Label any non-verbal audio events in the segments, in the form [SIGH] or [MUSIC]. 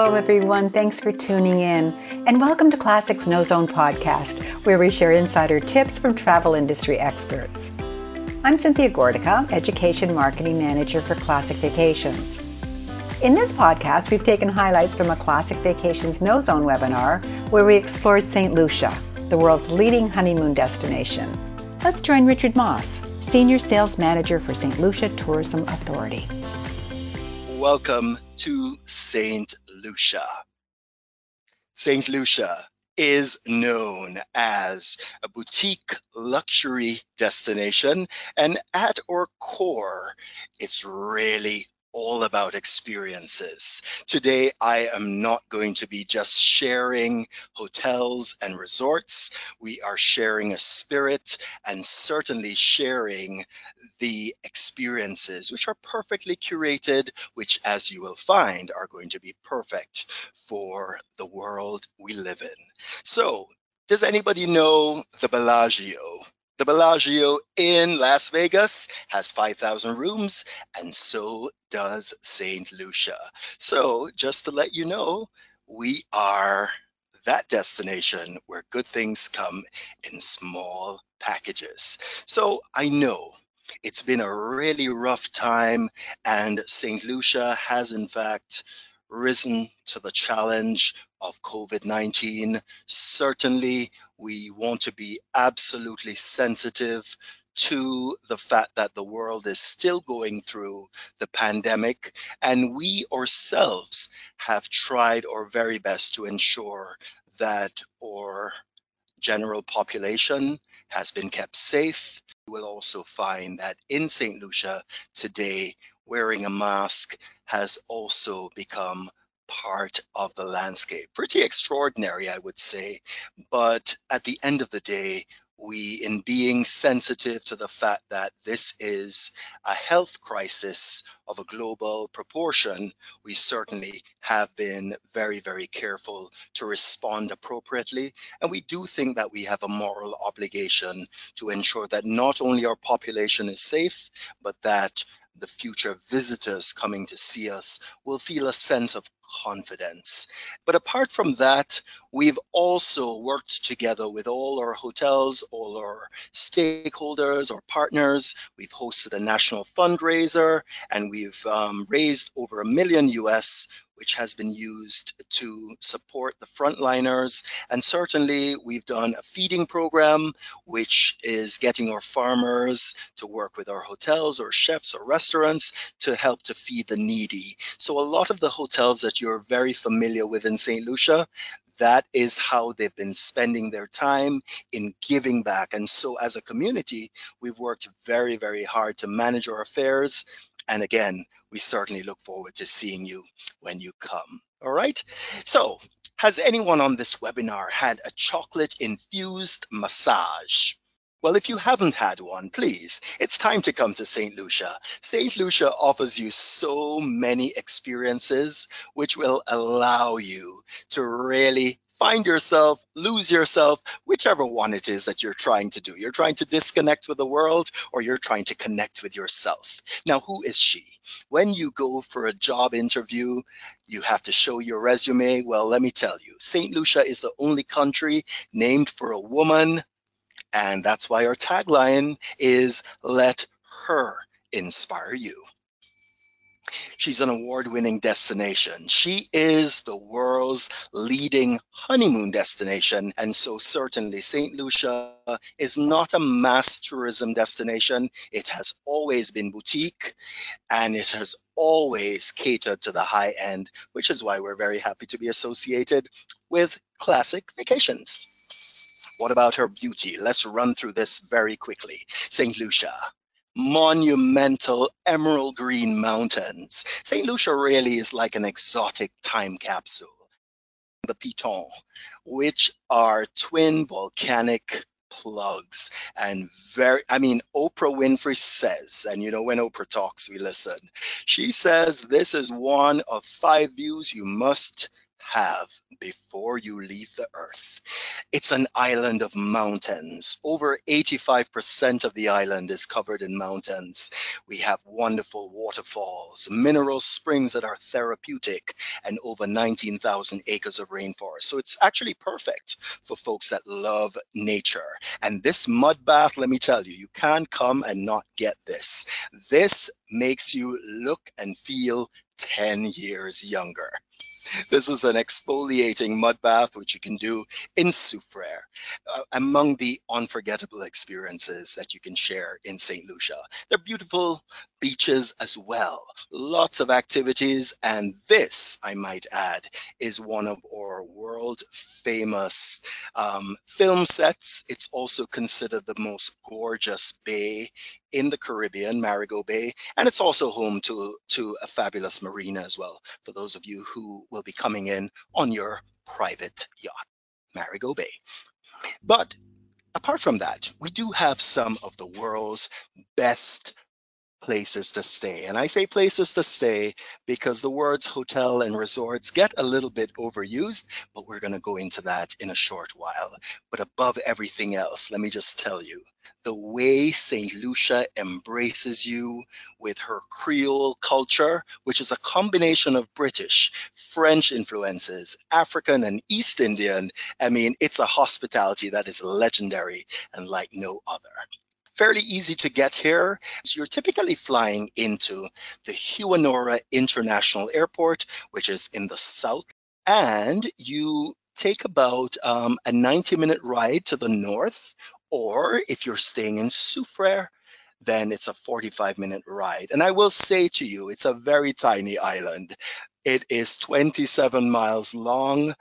Hello, everyone. Thanks for tuning in. And welcome to Classics No Zone podcast, where we share insider tips from travel industry experts. I'm Cynthia Gordica, Education Marketing Manager for Classic Vacations. In this podcast, we've taken highlights from a Classic Vacations No Zone webinar where we explored St. Lucia, the world's leading honeymoon destination. Let's join Richard Moss, Senior Sales Manager for St. Lucia Tourism Authority. Welcome to St. Lucia. St. Lucia is known as a boutique luxury destination, and at our core, it's really all about experiences. Today, I am not going to be just sharing hotels and resorts. We are sharing a spirit and certainly sharing the experiences, which are perfectly curated, which, as you will find, are going to be perfect for the world we live in. So, does anybody know the Bellagio? The Bellagio in Las Vegas has 5,000 rooms, and so does St. Lucia. So, just to let you know, we are that destination where good things come in small packages. So, I know it's been a really rough time, and St. Lucia has, in fact, risen to the challenge of COVID 19. Certainly, we want to be absolutely sensitive to the fact that the world is still going through the pandemic, and we ourselves have tried our very best to ensure that our general population has been kept safe. You will also find that in St. Lucia today, wearing a mask has also become part of the landscape. Pretty extraordinary, I would say. But at the end of the day, we, in being sensitive to the fact that this is a health crisis of a global proportion, we certainly have been very, very careful to respond appropriately. And we do think that we have a moral obligation to ensure that not only our population is safe, but that the future visitors coming to see us will feel a sense of confidence. But apart from that, we've also worked together with all our hotels, all our stakeholders, our partners. We've hosted a national fundraiser and we've um, raised over a million US which has been used to support the frontliners. And certainly, we've done a feeding program, which is getting our farmers to work with our hotels or chefs or restaurants to help to feed the needy. So, a lot of the hotels that you're very familiar with in St. Lucia, that is how they've been spending their time in giving back. And so, as a community, we've worked very, very hard to manage our affairs and again, we certainly look forward to seeing you when you come. All right. So, has anyone on this webinar had a chocolate infused massage? Well, if you haven't had one, please, it's time to come to St. Lucia. St. Lucia offers you so many experiences which will allow you to really find yourself, lose yourself, whichever one it is that you're trying to do. You're trying to disconnect with the world or you're trying to connect with yourself. Now, who is she? When you go for a job interview, you have to show your resume. Well, let me tell you, St. Lucia is the only country named for a woman. And that's why our tagline is let her inspire you. She's an award winning destination. She is the world's leading honeymoon destination. And so, certainly, St. Lucia is not a mass tourism destination. It has always been boutique and it has always catered to the high end, which is why we're very happy to be associated with classic vacations. What about her beauty? Let's run through this very quickly. St. Lucia, monumental emerald green mountains. St. Lucia really is like an exotic time capsule. The Piton, which are twin volcanic plugs and very i mean oprah winfrey says and you know when oprah talks we listen she says this is one of five views you must have before you leave the earth. It's an island of mountains. Over 85% of the island is covered in mountains. We have wonderful waterfalls, mineral springs that are therapeutic, and over 19,000 acres of rainforest. So it's actually perfect for folks that love nature. And this mud bath, let me tell you, you can't come and not get this. This makes you look and feel 10 years younger. This is an exfoliating mud bath, which you can do in Soufriere. Uh, among the unforgettable experiences that you can share in St. Lucia. They're beautiful beaches as well, lots of activities. And this, I might add, is one of our world famous um, film sets. It's also considered the most gorgeous bay in the Caribbean, Marigot Bay, and it's also home to, to a fabulous marina as well for those of you who will be coming in on your private yacht, Marigot Bay. But apart from that, we do have some of the world's best places to stay. And I say places to stay because the words hotel and resorts get a little bit overused, but we're going to go into that in a short while. But above everything else, let me just tell you the way St. Lucia embraces you with her Creole culture, which is a combination of British, French influences, African, and East Indian. I mean, it's a hospitality that is legendary and like no other fairly easy to get here. So you're typically flying into the Hewanorra International Airport, which is in the south, and you take about um, a 90 minute ride to the north, or if you're staying in Soufriere, then it's a 45 minute ride. And I will say to you, it's a very tiny island. It is 27 miles long,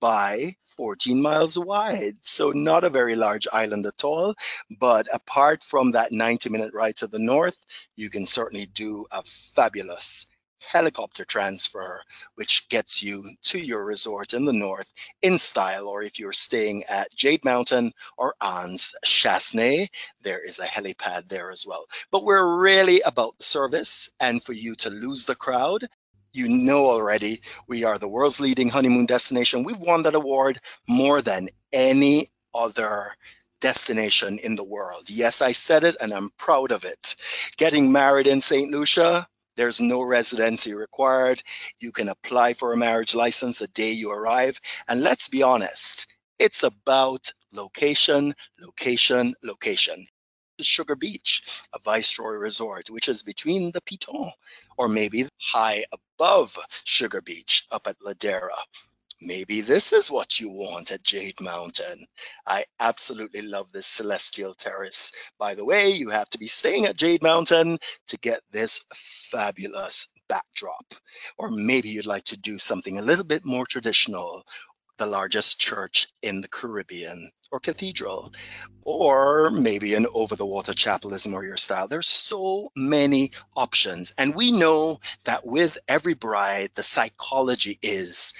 by 14 miles wide. So not a very large island at all. But apart from that 90 minute ride to the north, you can certainly do a fabulous helicopter transfer, which gets you to your resort in the north in style. Or if you're staying at Jade Mountain or Anse Chastanet, there is a helipad there as well. But we're really about the service and for you to lose the crowd you know already we are the world's leading honeymoon destination. We've won that award more than any other destination in the world. Yes, I said it and I'm proud of it. Getting married in St. Lucia, there's no residency required. You can apply for a marriage license the day you arrive. And let's be honest, it's about location, location, location. Sugar Beach, a Viceroy resort, which is between the Piton or maybe high above Sugar Beach up at Ladera. Maybe this is what you want at Jade Mountain. I absolutely love this celestial terrace. By the way, you have to be staying at Jade Mountain to get this fabulous backdrop. Or maybe you'd like to do something a little bit more traditional the largest church in the Caribbean or cathedral, or maybe an over the water chapel is more your style. There's so many options. And we know that with every bride, the psychology is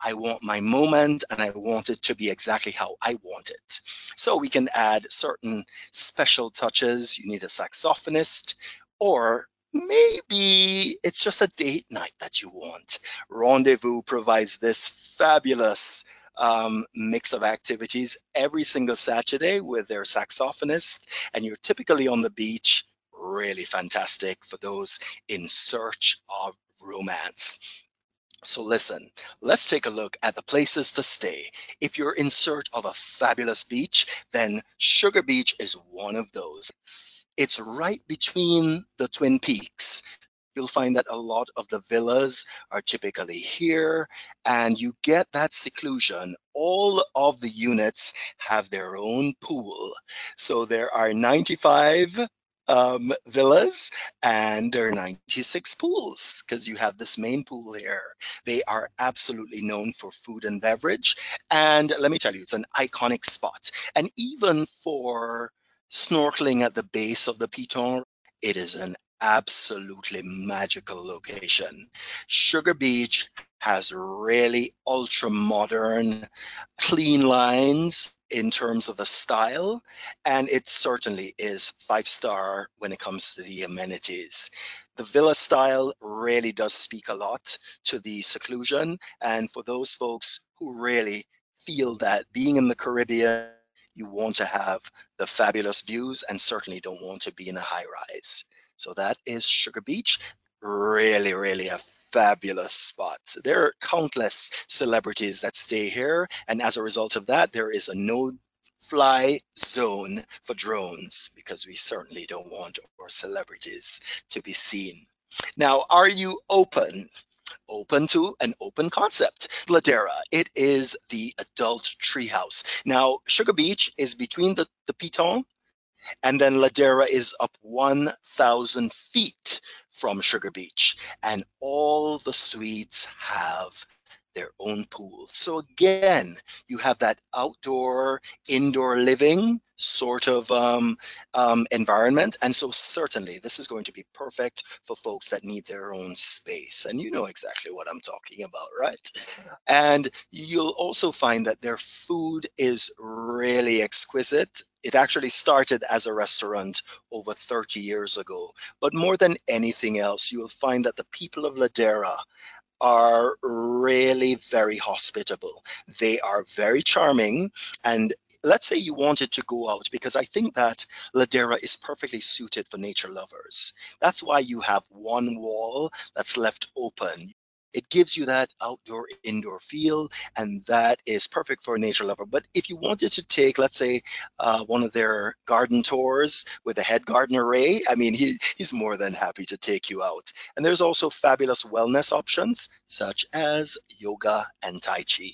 I want my moment and I want it to be exactly how I want it. So we can add certain special touches. You need a saxophonist, or maybe it's just a date night that you want. Rendezvous provides this fabulous um, mix of activities every single Saturday with their saxophonist, and you're typically on the beach. Really fantastic for those in search of romance. So listen, let's take a look at the places to stay. If you're in search of a fabulous beach, then Sugar Beach is one of those. It's right between the Twin Peaks. You'll find that a lot of the villas are typically here and you get that seclusion. All of the units have their own pool. So there are 95 um, villas and there are 96 pools because you have this main pool here. They are absolutely known for food and beverage. And let me tell you, it's an iconic spot. And even for snorkeling at the base of the Piton, it is an absolutely magical location. Sugar Beach has really ultra modern, clean lines in terms of the style, and it certainly is five star when it comes to the amenities. The villa style really does speak a lot to the seclusion. And for those folks who really feel that being in the Caribbean, you want to have the fabulous views and certainly don't want to be in a high rise. So that is Sugar Beach. Really, really a fabulous spot. There are countless celebrities that stay here. And as a result of that, there is a no fly zone for drones because we certainly don't want our celebrities to be seen. Now, are you open? Open to an open concept. Ladera, it is the adult treehouse. Now, Sugar Beach is between the, the Piton and then Ladera is up 1,000 feet from Sugar Beach. And all the suites have their own pool. So again, you have that outdoor, indoor living sort of um, um, environment. And so certainly this is going to be perfect for folks that need their own space. And you know exactly what I'm talking about, right? And you'll also find that their food is really exquisite. It actually started as a restaurant over 30 years ago. But more than anything else, you will find that the people of Ladera are really very hospitable. They are very charming. And let's say you wanted to go out, because I think that Ladera is perfectly suited for nature lovers. That's why you have one wall that's left open. It gives you that outdoor indoor feel, and that is perfect for a nature lover. But if you wanted to take, let's say, uh, one of their garden tours with a head gardener Ray, I mean, he, he's more than happy to take you out. And there's also fabulous wellness options such as yoga and Tai Chi.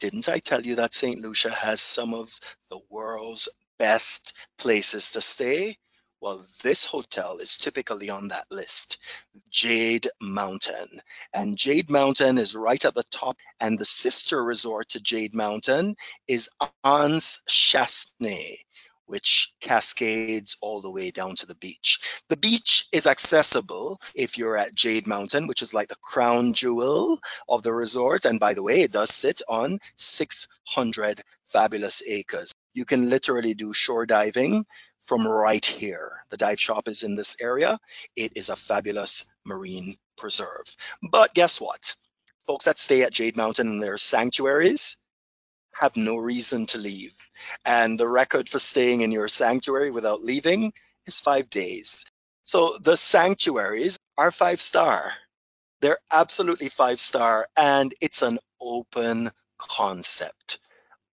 Didn't I tell you that St. Lucia has some of the world's best places to stay? Well, this hotel is typically on that list, Jade Mountain. And Jade Mountain is right at the top. And the sister resort to Jade Mountain is Anse Chastanet, which cascades all the way down to the beach. The beach is accessible if you're at Jade Mountain, which is like the crown jewel of the resort. And by the way, it does sit on 600 fabulous acres. You can literally do shore diving from right here. The dive shop is in this area. It is a fabulous marine preserve. But guess what? Folks that stay at Jade Mountain in their sanctuaries have no reason to leave. And the record for staying in your sanctuary without leaving is five days. So the sanctuaries are five star. They're absolutely five star, and it's an open concept.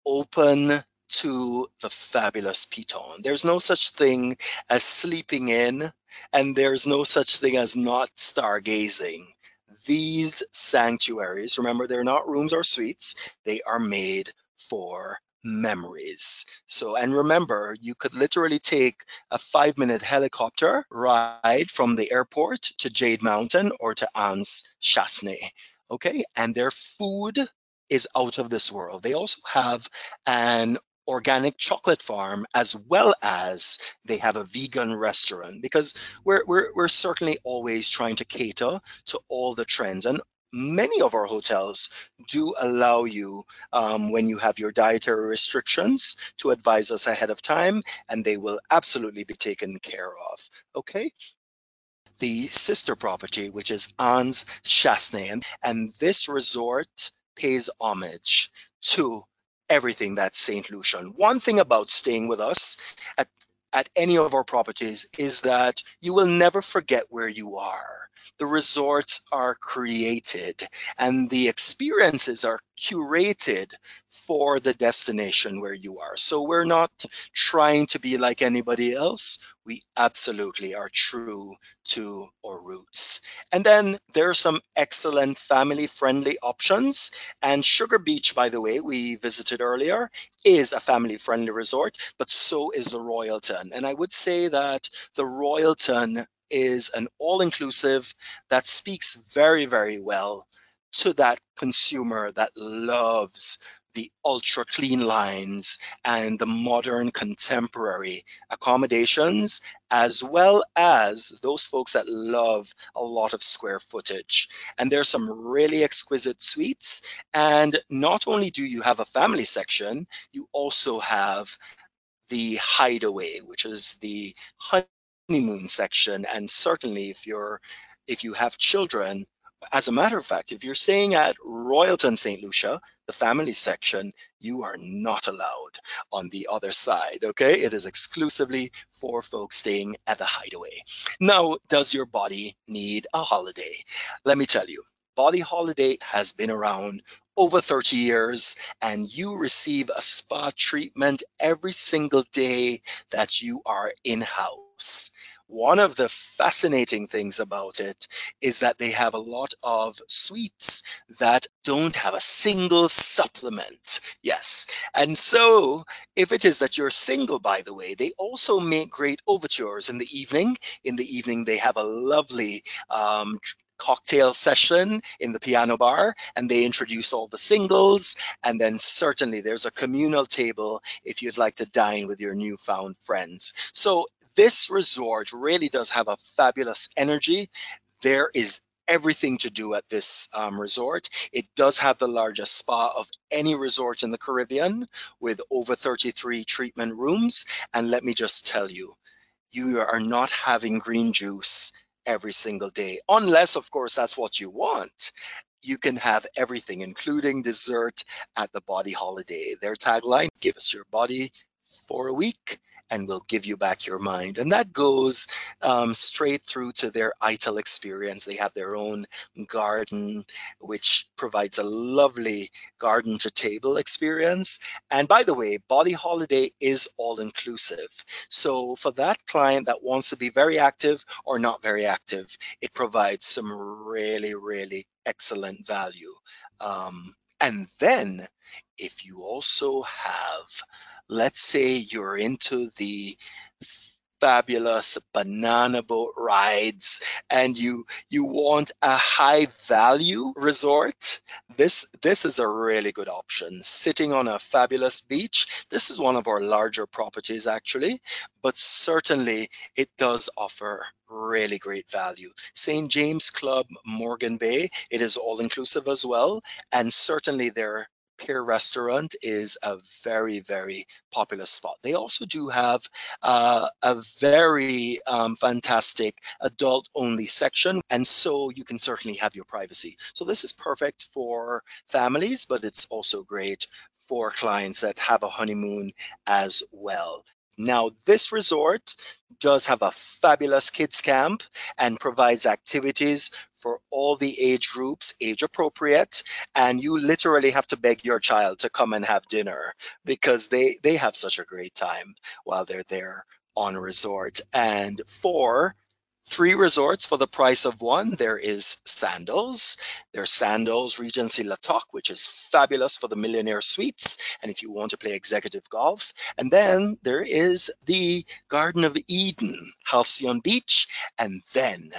Open to the fabulous Piton. There's no such thing as sleeping in, and there's no such thing as not stargazing. These sanctuaries, remember, they're not rooms or suites, they are made for memories. So, and remember, you could literally take a five minute helicopter ride from the airport to Jade Mountain or to Anse Chastanet. Okay, and their food is out of this world. They also have an organic chocolate farm as well as they have a vegan restaurant. Because we're, we're, we're certainly always trying to cater to all the trends and many of our hotels do allow you um, when you have your dietary restrictions to advise us ahead of time and they will absolutely be taken care of. Okay? The sister property which is Anse Chastanet and this resort pays homage to everything that's St. Lucian. One thing about staying with us at, at any of our properties is that you will never forget where you are. The resorts are created and the experiences are curated for the destination where you are. So we're not trying to be like anybody else. We absolutely are true to our roots. And then there are some excellent family friendly options. And Sugar Beach, by the way, we visited earlier, is a family friendly resort, but so is the Royalton. And I would say that the Royalton is an all inclusive that speaks very, very well to that consumer that loves the ultra clean lines and the modern contemporary accommodations, as well as those folks that love a lot of square footage. And there's some really exquisite suites. And not only do you have a family section, you also have the hideaway, which is the honeymoon section, and certainly if you're if you have children, as a matter of fact, if you're staying at Royalton St. Lucia, the family section, you are not allowed on the other side, okay? It is exclusively for folks staying at the hideaway. Now, does your body need a holiday? Let me tell you, Body Holiday has been around over 30 years and you receive a spa treatment every single day that you are in-house. One of the fascinating things about it is that they have a lot of suites that don't have a single supplement. Yes. And so, if it is that you're single, by the way, they also make great overtures in the evening. In the evening, they have a lovely um, cocktail session in the piano bar and they introduce all the singles and then certainly there's a communal table if you'd like to dine with your newfound friends so this resort really does have a fabulous energy there is everything to do at this um, resort. It does have the largest spa of any resort in the Caribbean with over 33 treatment rooms. And let me just tell you, you are not having green juice every single day, unless, of course, that's what you want. You can have everything, including dessert at the Body Holiday. Their tagline give us your body for a week and will give you back your mind. And that goes um, straight through to their ITIL experience. They have their own garden, which provides a lovely garden to table experience. And by the way, Body Holiday is all inclusive. So for that client that wants to be very active or not very active, it provides some really, really excellent value. Um, and then if you also have let's say you're into the fabulous banana boat rides and you you want a high value resort this this is a really good option. Sitting on a fabulous beach this is one of our larger properties actually but certainly it does offer really great value. St james club morgan bay it is all inclusive as well and certainly their Pier Restaurant is a very, very popular spot. They also do have uh, a very um, fantastic adult only section, and so you can certainly have your privacy. So this is perfect for families, but it's also great for clients that have a honeymoon as well. Now, this resort does have a fabulous kids camp and provides activities for all the age groups, age appropriate, and you literally have to beg your child to come and have dinner because they they have such a great time while they're there on resort. And for three resorts for the price of one. There is Sandals. There's Sandals Regency La Toc, which is fabulous for the millionaire suites. And if you want to play executive golf. And then there is the Garden of Eden, Halcyon Beach. And then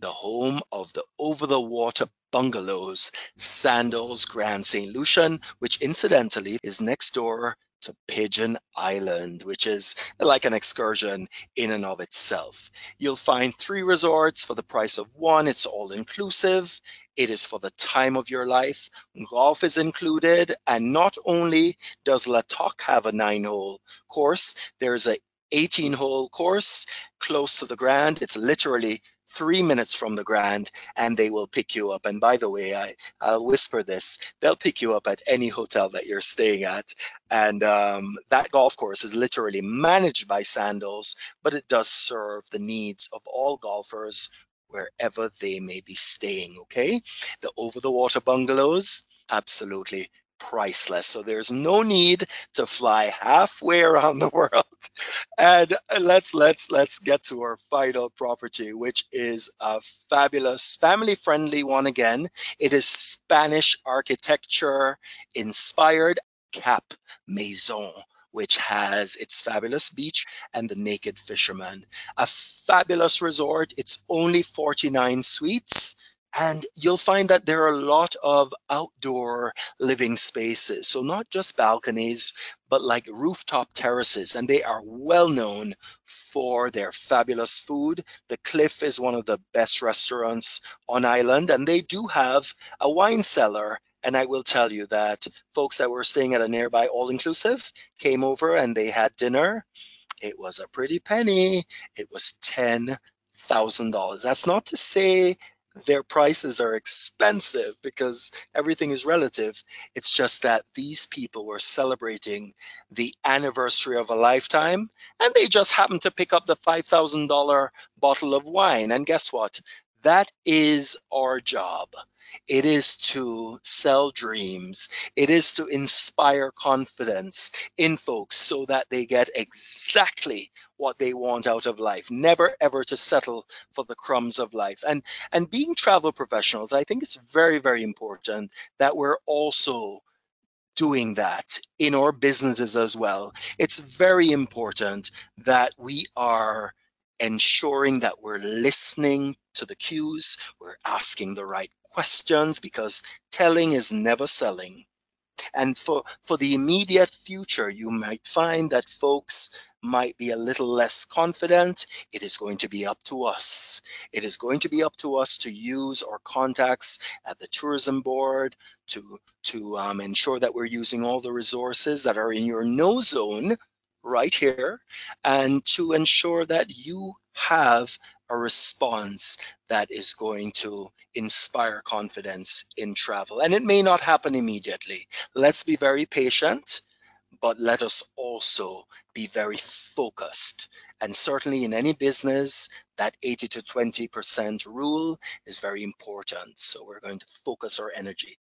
the home of the over the water bungalows, Sandals Grand St. Lucian, which incidentally is next door to Pigeon Island, which is like an excursion in and of itself. You'll find three resorts for the price of one. It's all inclusive. It is for the time of your life. Golf is included. And not only does La Toc have a nine hole course, there's a 18 hole course close to the Grand. It's literally three minutes from the Grand and they will pick you up. And by the way, I, I'll whisper this, they'll pick you up at any hotel that you're staying at. And um, that golf course is literally managed by Sandals, but it does serve the needs of all golfers wherever they may be staying, okay? The over-the-water bungalows, absolutely priceless. So there's no need to fly halfway around the [LAUGHS] world. And let's let's let's get to our final property, which is a fabulous family-friendly one again. It is Spanish architecture inspired Cap Maison which has its fabulous beach and the Naked Fisherman. A fabulous resort. It's only 49 suites. And you'll find that there are a lot of outdoor living spaces. So, not just balconies, but like rooftop terraces. And they are well known for their fabulous food. The Cliff is one of the best restaurants on island, and they do have a wine cellar. And I will tell you that folks that were staying at a nearby all inclusive came over and they had dinner it was a pretty penny. It was $10,000. That's not to say their prices are expensive because everything is relative. It's just that these people were celebrating the anniversary of a lifetime and they just happened to pick up the $5,000 bottle of wine. And guess what? That is our job. It is to sell dreams. It is to inspire confidence in folks so that they get exactly what they want out of life, never ever to settle for the crumbs of life. And and being travel professionals, I think it's very, very important that we're also doing that in our businesses as well. It's very important that we are ensuring that we're listening to the cues, we're asking the right questions because telling is never selling. And for, for the immediate future, you might find that folks might be a little less confident. It is going to be up to us. It is going to be up to us to use our contacts at the tourism board to, to um, ensure that we're using all the resources that are in your no zone right here and to ensure that you have a response that is going to inspire confidence in travel. And it may not happen immediately. Let's be very patient, but let us also be very focused. And certainly in any business, that 80 to 20% rule is very important. So we're going to focus our energy.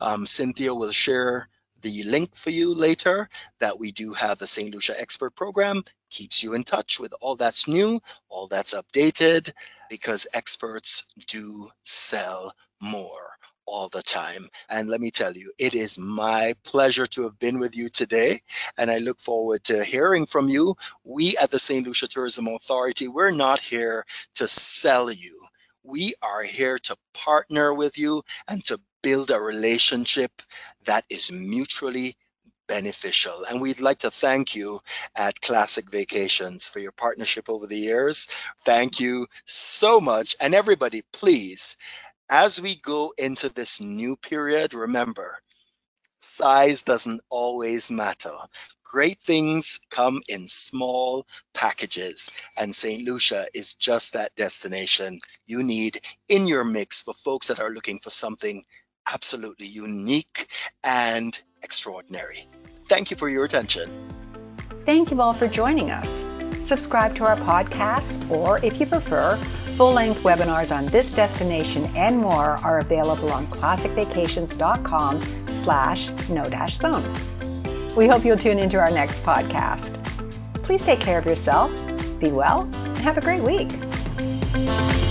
Um, Cynthia will share the link for you later that we do have the St. Lucia Expert Program, keeps you in touch with all that's new, all that's updated, because experts do sell more all the time. And let me tell you, it is my pleasure to have been with you today. And I look forward to hearing from you. We at the St. Lucia Tourism Authority, we're not here to sell you. We are here to partner with you and to build a relationship that is mutually beneficial. And we'd like to thank you at Classic Vacations for your partnership over the years. Thank you so much. And everybody, please, as we go into this new period, remember, size doesn't always matter. Great things come in small packages, and St. Lucia is just that destination you need in your mix for folks that are looking for something absolutely unique and extraordinary. Thank you for your attention. Thank you all for joining us. Subscribe to our podcast, or if you prefer, full-length webinars on this destination and more are available on classicvacations.com slash no dash zone. We hope you'll tune into our next podcast. Please take care of yourself, be well, and have a great week.